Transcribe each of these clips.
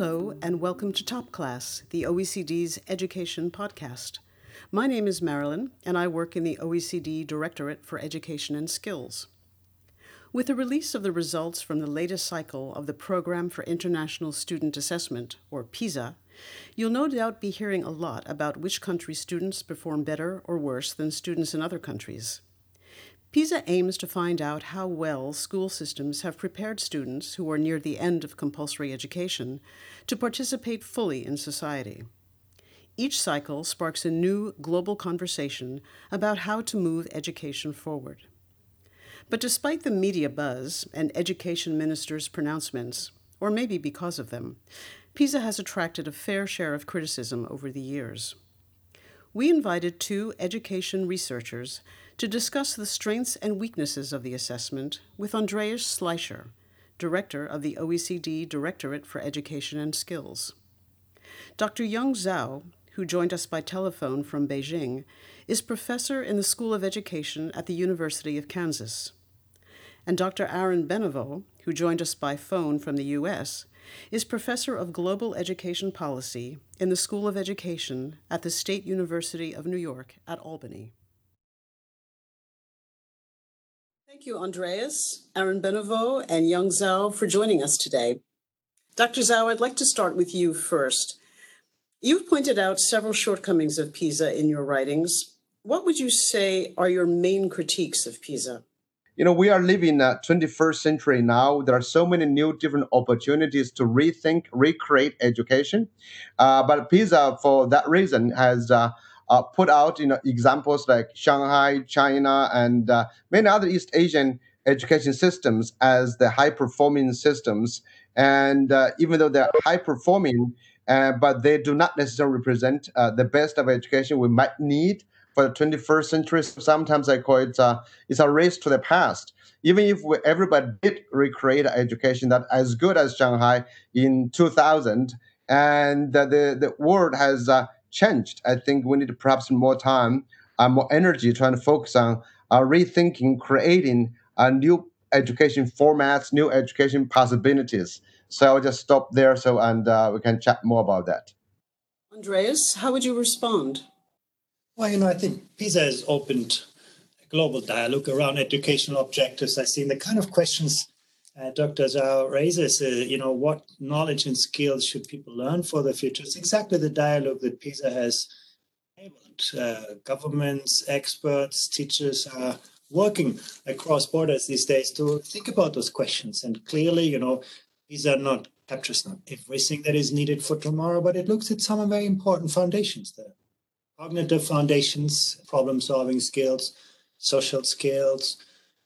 Hello, and welcome to Top Class, the OECD's education podcast. My name is Marilyn, and I work in the OECD Directorate for Education and Skills. With the release of the results from the latest cycle of the Program for International Student Assessment, or PISA, you'll no doubt be hearing a lot about which country students perform better or worse than students in other countries. PISA aims to find out how well school systems have prepared students who are near the end of compulsory education to participate fully in society. Each cycle sparks a new global conversation about how to move education forward. But despite the media buzz and education ministers' pronouncements, or maybe because of them, PISA has attracted a fair share of criticism over the years. We invited two education researchers to discuss the strengths and weaknesses of the assessment with Andreas Schleicher, Director of the OECD Directorate for Education and Skills. Dr. Yong Zhao, who joined us by telephone from Beijing, is professor in the School of Education at the University of Kansas. And Dr. Aaron Benavot, who joined us by phone from the U.S., is professor of global education policy in the School of Education at the State University of New York at Albany. Thank you, Andreas, Aaron Benavot, and Yong Zhao for joining us today. Dr. Zhao, I'd like to start with you first. You've pointed out several shortcomings of PISA in your writings. What would you say are your main critiques of PISA? You know, we are living in the 21st century now. There are so many new different opportunities to rethink, recreate education. Uh, but PISA, for that reason, has uh, uh, put out you know examples like Shanghai, China, and uh, many other East Asian education systems as the high performing systems. And uh, even though they're high performing, uh, but they do not necessarily represent uh, the best of education we might need for the 21st century. Sometimes I call it uh, it's a race to the past. Even if we, everybody did recreate education that as good as Shanghai in 2000, and the the world has changed. I think we need perhaps more time, and more energy trying to focus on uh, rethinking, creating uh, new education formats, new education possibilities. So I'll just stop there so and uh, we can chat more about that. Andreas, how would you respond? Well, you know, I think PISA has opened a global dialogue around educational objectives. I've seen the kind of questions uh, Dr. Zhao raises, uh, you know, what knowledge and skills should people learn for the future? It's exactly the dialogue that PISA has enabled. Uh, governments, experts, teachers are working across borders these days to think about those questions. And clearly, you know, PISA not captures not everything that is needed for tomorrow, but it looks at some very important foundations there. Cognitive foundations, problem solving skills, social skills,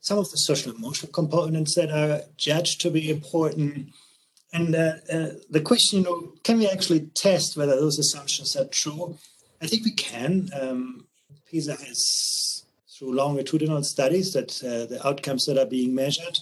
some of the social emotional components that are judged to be important. And uh, uh, the question, you know, can we actually test whether those assumptions are true? I think we can. Um, PISA has, through longitudinal studies, that uh, the outcomes that are being measured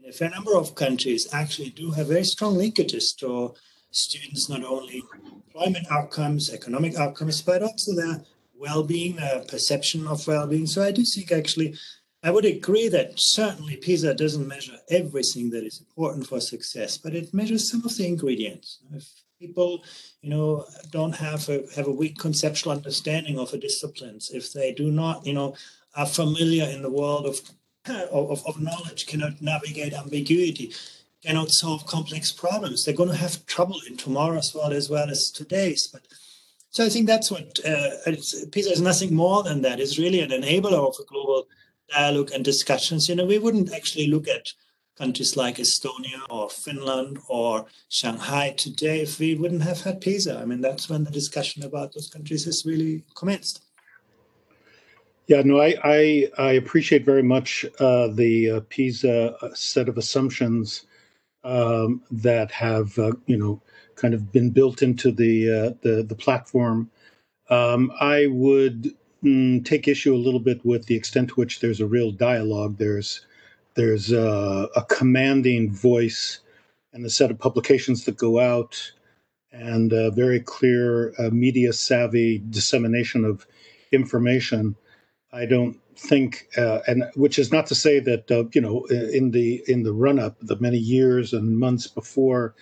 in a fair number of countries actually do have very strong linkages to students, not only employment outcomes, economic outcomes, but also their well-being, their perception of well-being. So I do think actually I would agree that certainly PISA doesn't measure everything that is important for success, but it measures some of the ingredients. If people, you know, don't have a have a weak conceptual understanding of a disciplines, if they do not, you know, are familiar in the world of of, of knowledge, cannot navigate ambiguity, cannot solve complex problems, they're going to have trouble in tomorrow's world as well as today's. But so I think that's what uh, PISA is nothing more than that. It's really an enabler of a global dialogue and discussions, you know, we wouldn't actually look at countries like Estonia or Finland or Shanghai today if we wouldn't have had PISA. I mean, that's when the discussion about those countries has really commenced. Yeah, no, I I, I appreciate very much uh, the uh, PISA uh, set of assumptions um, that have uh, you know kind of been built into the uh, the the platform. Um, I would mm, take issue a little bit with the extent to which there's a real dialogue. There's there's a, a commanding voice and a set of publications that go out and a very clear uh, media savvy dissemination of information. I don't think, uh, and which is not to say that uh, you know in the in the run up, the many years and months before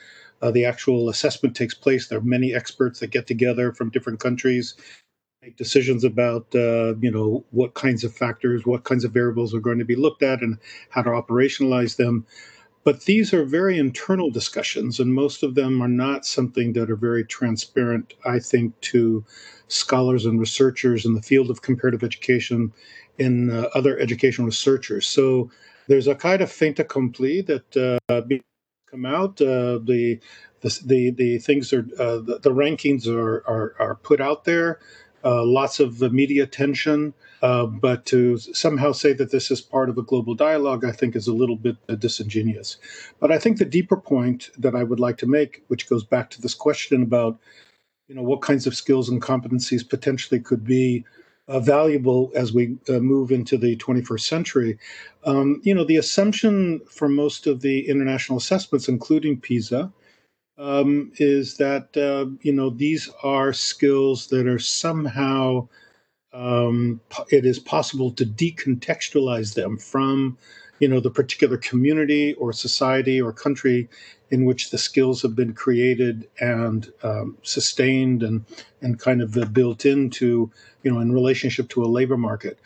uh, the actual assessment takes place. There are many experts that get together from different countries, make decisions about uh, you know what kinds of factors, what kinds of variables are going to be looked at, and how to operationalize them. But these are very internal discussions, and most of them are not something that are very transparent, I think, to scholars and researchers in the field of comparative education and uh, other educational researchers. So there's a kind of fait accompli that uh, come out. Uh, the, the, the things are uh, the, the, rankings are, are are put out there. Uh, lots of media attention. Uh, but to somehow say that this is part of a global dialogue, I think is a little bit disingenuous. But I think the deeper point that I would like to make, which goes back to this question about, you know, what kinds of skills and competencies potentially could be uh, valuable as we uh, move into the 21st century. Um, you know, the assumption for most of the international assessments, including PISA, um, is that uh, you know these are skills that are somehow um, it is possible to decontextualize them from you know the particular community or society or country in which the skills have been created and um, sustained and and kind of built into you know in relationship to a labor market.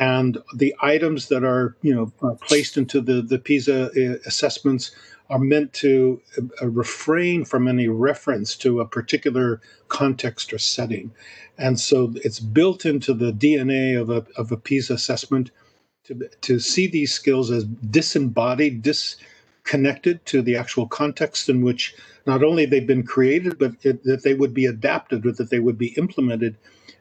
And the items that are you know placed into the the PISA uh, assessments are meant to uh, refrain from any reference to a particular context or setting. And so it's built into the DNA of a, of a PISA assessment to, to see these skills as disembodied, disconnected to the actual context in which not only they've been created, but it, that they would be adapted or that they would be implemented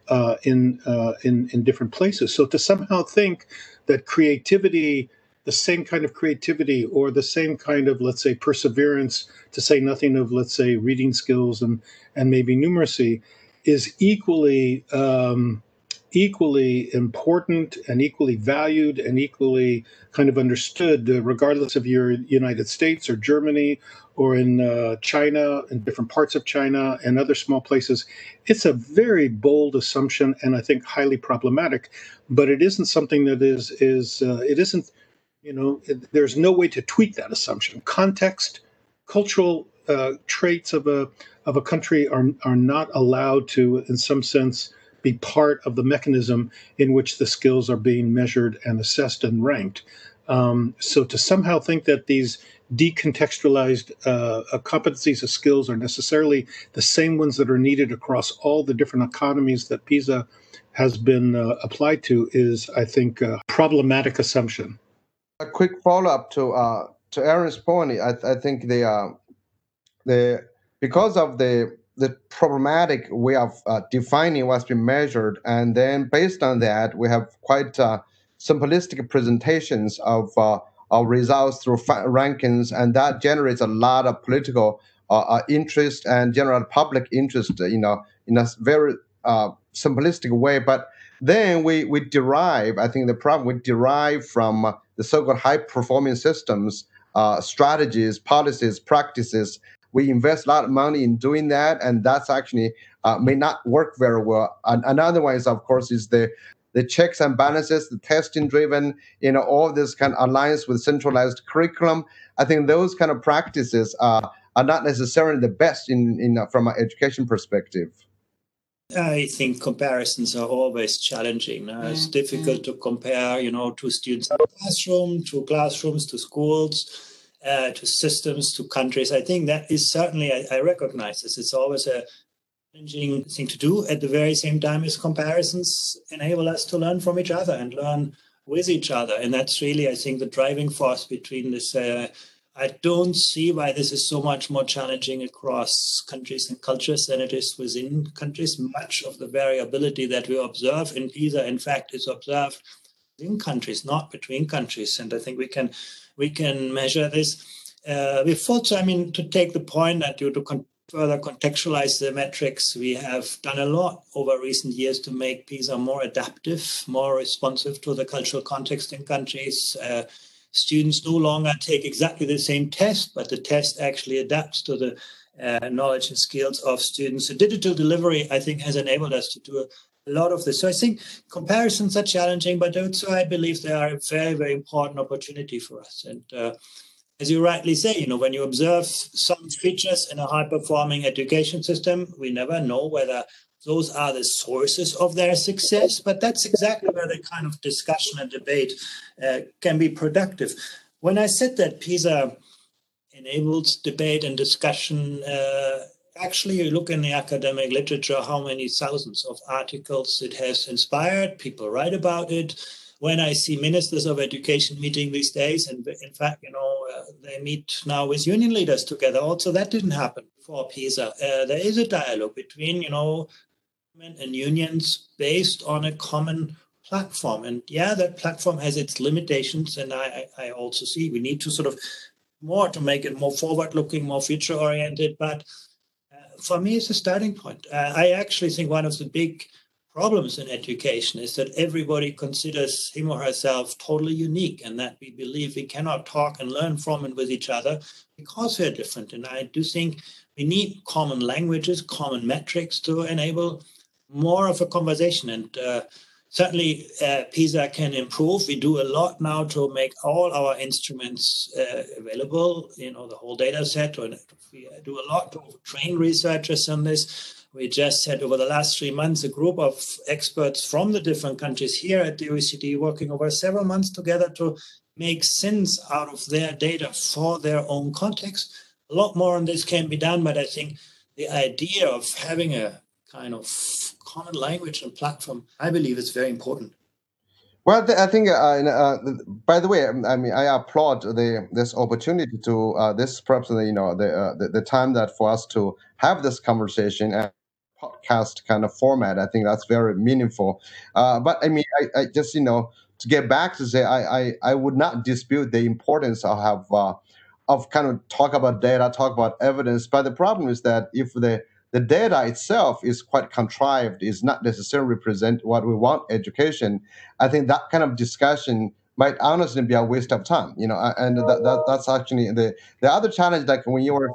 uh, in, uh, in, in different places. So to somehow think that creativity the same kind of creativity or the same kind of, let's say, perseverance, to say nothing of, let's say, reading skills and, and maybe numeracy, is equally um, equally important and equally valued and equally kind of understood, uh, regardless of your United States or Germany or in uh, China, in different parts of China and other small places. It's a very bold assumption and I think highly problematic, but it isn't something that is is uh, it isn't you know, there's no way to tweak that assumption. Context, cultural uh, traits of a of a country are are not allowed to, in some sense, be part of the mechanism in which the skills are being measured and assessed and ranked. Um, so to somehow think that these decontextualized uh, competencies or skills are necessarily the same ones that are needed across all the different economies that PISA has been uh, applied to is, I think, a problematic assumption a quick follow up to uh, to Aaron's point. I, I think the uh, the because of the the problematic way of uh, defining what's been measured, and then based on that, we have quite uh, simplistic presentations of uh, of results through fa- rankings, and that generates a lot of political uh, uh, interest and general public interest. You know, in a very uh, simplistic way, but then we we derive. I think the problem we derive from the so-called high performing systems uh, strategies, policies, practices. We invest a lot of money in doing that, and that's actually uh, may not work very well. And another one is, of course, is the the checks and balances, the testing driven, you know, all this kind of alliance with centralized curriculum. I think those kind of practices are are not necessarily the best in, in uh, from an education perspective. I think comparisons are always challenging. Uh, it's difficult to compare, you know, to students in the classroom, to classrooms, to schools, uh, to systems, to countries. I think that is certainly, I, I, recognize this. It's always a challenging thing to do. At the very same time as comparisons enable us to learn from each other and learn with each other. And that's really, I think, the driving force between this uh, I don't see why this is so much more challenging across countries and cultures than it is within countries. Much of the variability that we observe in PISA, in fact, is observed in countries, not between countries. And I think we can we can measure this. Uh, we thought, I mean, to take the point that you to con- further contextualize the metrics, we have done a lot over recent years to make PISA more adaptive, more responsive to the cultural context in countries. Uh, students no longer take exactly the same test, but the test actually adapts to the uh, knowledge and skills of students. So digital delivery, I think, has enabled us to do a, a lot of this. So I think comparisons are challenging, but also I believe they are a very, very important opportunity for us. And uh, as you rightly say, you know, when you observe some features in a high performing education system, we never know whether those are the sources of their success. But that's exactly where the kind of discussion and debate uh, can be productive. When I said that PISA enables debate and discussion, uh, actually, you look in the academic literature how many thousands of articles it has inspired, people write about it when I see ministers of education meeting these days, and in fact, you know, uh, they meet now with union leaders together. Also, that didn't happen before PISA. Uh, there is a dialogue between, you know, and unions based on a common platform. And yeah, that platform has its limitations, and I, I also see we need to sort of more to make it more forward-looking, more future-oriented. But uh, for me, it's a starting point. Uh, I actually think one of the big problems in education is that everybody considers him or herself totally unique and that we believe we cannot talk and learn from and with each other because we're different. And I do think we need common languages, common metrics to enable more of a conversation. And uh, certainly uh, PISA can improve. We do a lot now to make all our instruments uh, available, you know, the whole data set. We do a lot to train researchers on this we just had over the last three months a group of experts from the different countries here at the OECD working over several months together to make sense out of their data for their own context. A lot more on this can be done, but I think the idea of having a kind of common language and platform, I believe, is very important. Well, I think. Uh, uh, by the way, I mean, I applaud the this opportunity to uh, this perhaps you know the, uh, the, the time that for us to have this conversation and podcast kind of format. I think that's very meaningful. Uh, but I mean, I, I, just you know to get back to say, I I, I would not dispute the importance of have uh, of kind of talk about data, talk about evidence. But the problem is that if the the data itself is quite contrived, is not necessarily represent what we want education. I think that kind of discussion might honestly be a waste of time, you know. And that, that that's actually the the other challenge. Like when you were,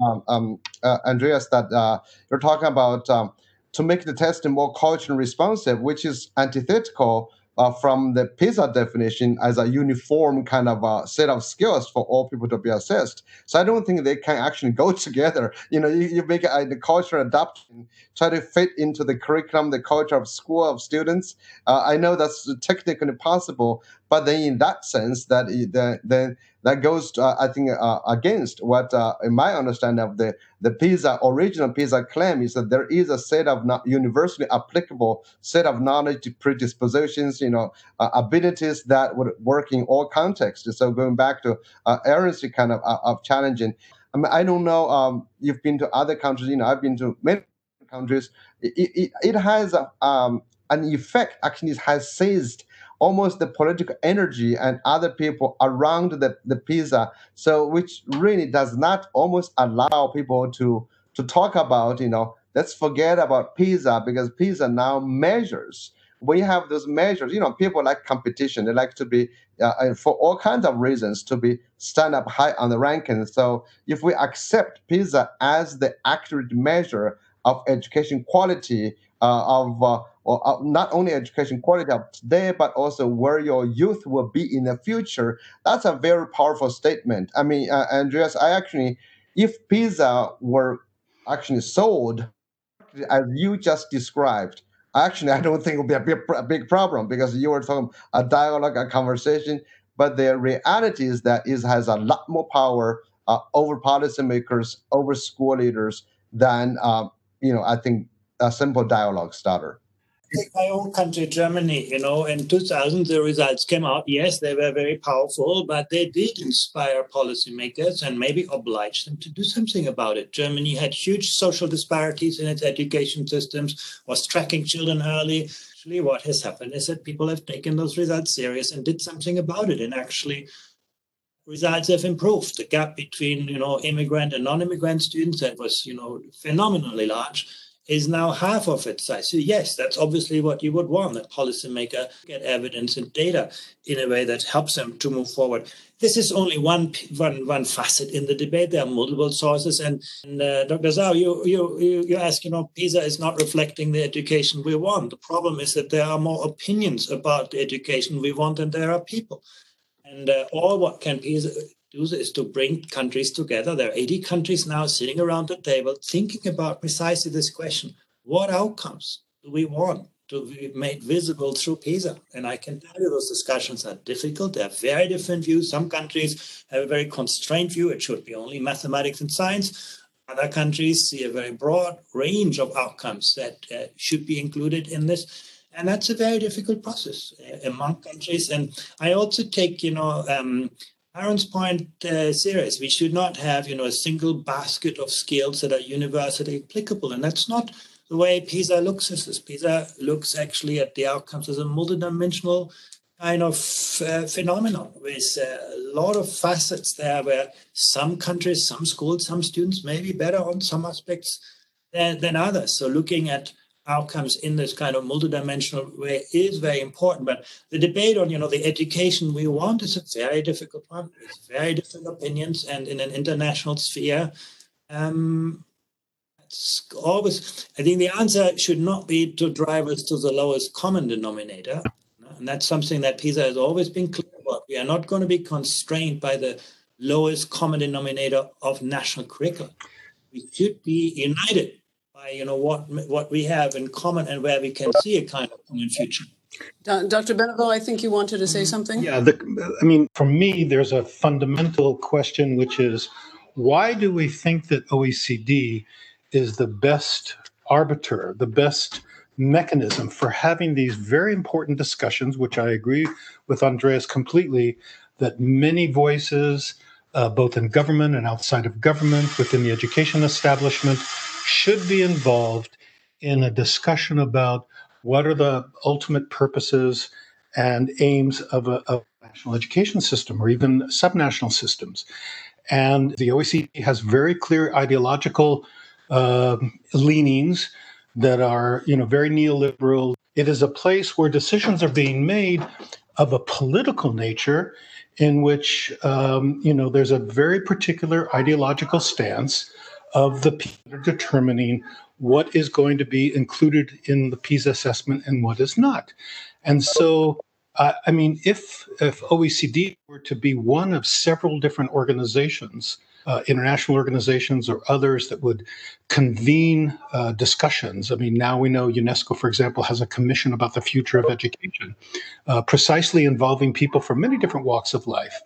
um, um, uh, Andreas, that uh, you're talking about um, to make the testing more culturally responsive, which is antithetical uh, from the PISA definition as a uniform kind of a set of skills for all people to be assessed. So I don't think they can actually go together. You know, you, you make a, the cultural adaptation, try to fit into the curriculum, the culture of school of students. Uh, I know that's technically possible, but then in that sense, that then that goes, to, uh, I think, uh, against what, uh, in my understanding of the the PISA original PISA claim is that there is a set of not universally applicable set of knowledge predispositions, you know, uh, abilities that would work in all contexts. So going back to uh, Aaron's kind of uh, of challenging. I mean, I don't know. Um, you've been to other countries. You know, I've been to many countries. It, it, it has um, an effect. Actually, has seized almost the political energy and other people around the, the PISA. So which really does not almost allow people to to talk about, you know, let's forget about PISA because PISA now measures. We have those measures. You know, people like competition. They like to be, uh, for all kinds of reasons, to be stand up high on the ranking. So if we accept PISA as the accurate measure of education quality, uh, of uh, or uh, not only education quality of today, but also where your youth will be in the future. That's a very powerful statement. I mean, uh, Andreas, I actually, if PISA were actually sold as you just described, actually, I don't think it would be a big, a big problem because you were talking a dialogue, a conversation. But the reality is that it has a lot more power uh, over policymakers, over school leaders than uh, you know. I think a simple dialogue starter take my own country, Germany, you know, in 2000, the results came out. Yes, they were very powerful, but they did inspire policymakers and maybe oblige them to do something about it. Germany had huge social disparities in its education systems, was tracking children early. Actually, what has happened is that people have taken those results serious and did something about it. And actually, results have improved. The gap between, you know, immigrant and non-immigrant students that was, you know, phenomenally large is now half of its size. So yes, that's obviously what you would want, a policymaker get evidence and data in a way that helps them to move forward. This is only one one one facet in the debate. There are multiple sources, and, and uh, Dr. Zhao, you you you you ask, you know, PISA is not reflecting the education we want. The problem is that there are more opinions about the education we want than there are people, and uh, all what can PISA do is to bring countries together. There are 80 countries now sitting around the table thinking about precisely this question. What outcomes do we want to be made visible through PISA? And I can tell you those discussions are difficult. They have very different views. Some countries have a very constrained view. It should be only mathematics and science. Other countries see a very broad range of outcomes that uh, should be included in this. And that's a very difficult process uh, among countries. And I also take, you know, um, Aaron's point uh, serious. We should not have, you know, a single basket of skills that are universally applicable. And that's not the way PISA looks at this. PISA looks actually at the outcomes as a multidimensional kind of uh, phenomenon with a lot of facets there where some countries, some schools, some students may be better on some aspects than, than others. So looking at outcomes in this kind of multidimensional way is very important. But the debate on, you know, the education we want is a very difficult one. It's very different opinions, and in an international sphere, um, it's always. I think the answer should not be to drive us to the lowest common denominator. And that's something that PISA has always been clear about. We are not going to be constrained by the lowest common denominator of national curriculum. We should be united you know what what we have in common and where we can see a kind of common future. Dr. Benavot, I think you wanted to say mm-hmm. something. Yeah, the, I mean, for me, there's a fundamental question, which is why do we think that OECD is the best arbiter, the best mechanism for having these very important discussions, which I agree with Andreas completely, that many voices, uh, both in government and outside of government, within the education establishment, should be involved in a discussion about what are the ultimate purposes and aims of a, a national education system or even subnational systems. And the OECD has very clear ideological uh, leanings that are, you know, very neoliberal. It is a place where decisions are being made of a political nature, in which, um, you know, there's a very particular ideological stance of the people determining what is going to be included in the PISA assessment and what is not. And so, uh, I mean, if if OECD were to be one of several different organizations uh, international organizations or others that would convene uh, discussions. I mean, now we know UNESCO, for example, has a commission about the future of education, uh, precisely involving people from many different walks of life.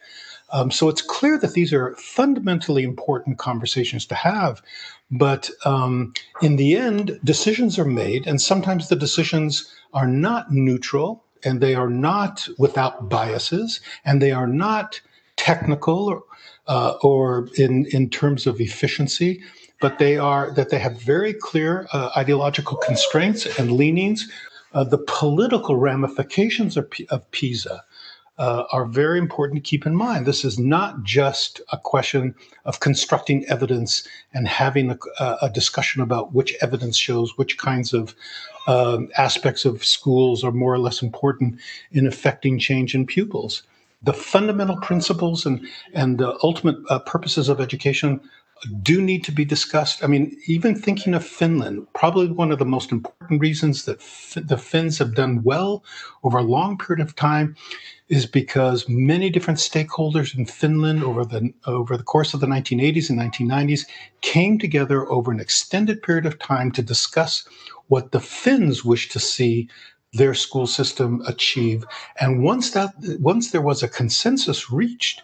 Um, so it's clear that these are fundamentally important conversations to have. But um, in the end, decisions are made, and sometimes the decisions are not neutral and they are not without biases and they are not technical or, uh, or in, in terms of efficiency, but they are that they have very clear uh, ideological constraints and leanings. Uh, the political ramifications of, of PISA uh, are very important to keep in mind. This is not just a question of constructing evidence and having a, a discussion about which evidence shows which kinds of um, aspects of schools are more or less important in affecting change in pupils the fundamental principles and and the ultimate uh, purposes of education do need to be discussed. I mean, even thinking of Finland, probably one of the most important reasons that the Finns have done well over a long period of time is because many different stakeholders in Finland over the over the course of the 1980s and 1990s came together over an extended period of time to discuss what the Finns wish to see their school system achieve. And once that, once there was a consensus reached,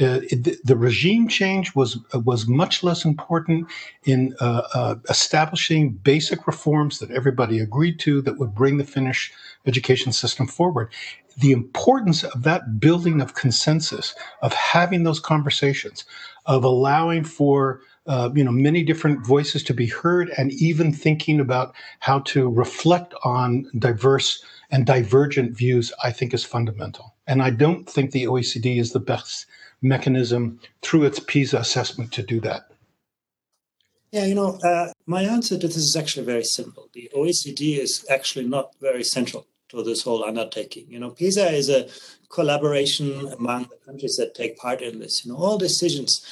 uh, the regime change was was much less important in uh, uh, establishing basic reforms that everybody agreed to that would bring the Finnish education system forward. The importance of that building of consensus, of having those conversations, of allowing for uh, you know many different voices to be heard and even thinking about how to reflect on diverse and divergent views i think is fundamental and i don't think the oecd is the best mechanism through its pisa assessment to do that. Yeah you know uh, my answer to this is actually very simple. The oecd is actually not very central to this whole undertaking. You know pisa is a collaboration among the countries that take part in this. You know all decisions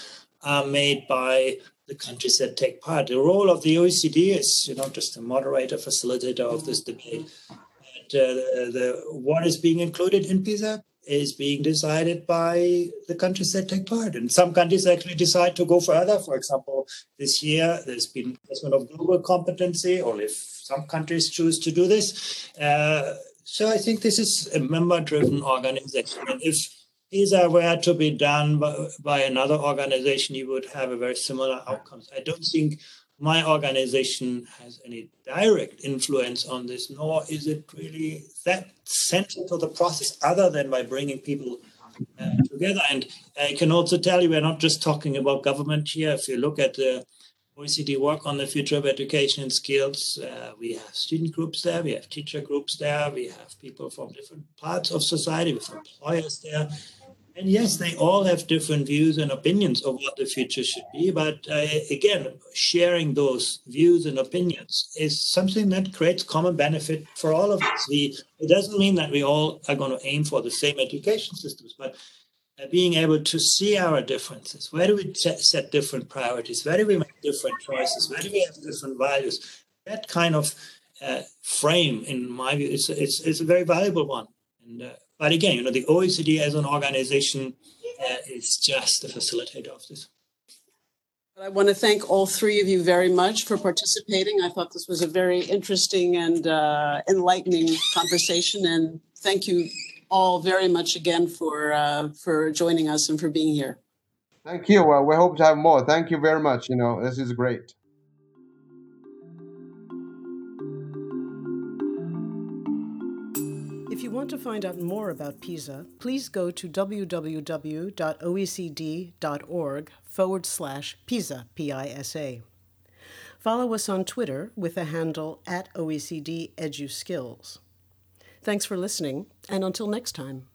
are made by the countries that take part. The role of the OECD is, you know, just a moderator, facilitator of this debate. And, uh, the, what is being included in PISA is being decided by the countries that take part. And some countries actually decide to go further. For example, this year there's been assessment of global competency, or if some countries choose to do this. Uh, so I think this is a member-driven organization. And if PISA were to be done by, by another organization, you would have a very similar outcomes. I don't think my organization has any direct influence on this, nor is it really that central to the process, other than by bringing people uh, together. And I can also tell you, we're not just talking about government here. If you look at the OECD work on the future of education and skills, uh, we have student groups there, we have teacher groups there, we have people from different parts of society, have employers there. And yes, they all have different views and opinions of what the future should be. But uh, again, sharing those views and opinions is something that creates common benefit for all of us. We, it doesn't mean that we all are going to aim for the same education systems, but uh, being able to see our differences. Where do we set different priorities? Where do we make different choices? Where do we have different values? That kind of uh, frame, in my view, is, is, is a very valuable one. And uh, but again, you know, the OECD as an organization uh, is just a facilitator of this. I want to thank all three of you very much for participating. I thought this was a very interesting and uh, enlightening conversation, and thank you all very much again for uh, for joining us and for being here. Thank you. Well, we hope to have more. Thank you very much. You know, this is great. To find out more about PISA, please go to www.oecd.org forward slash PISA, P-I-S-A. Follow us on Twitter with the handle at OECD EduSkills. Thanks for listening, and until next time.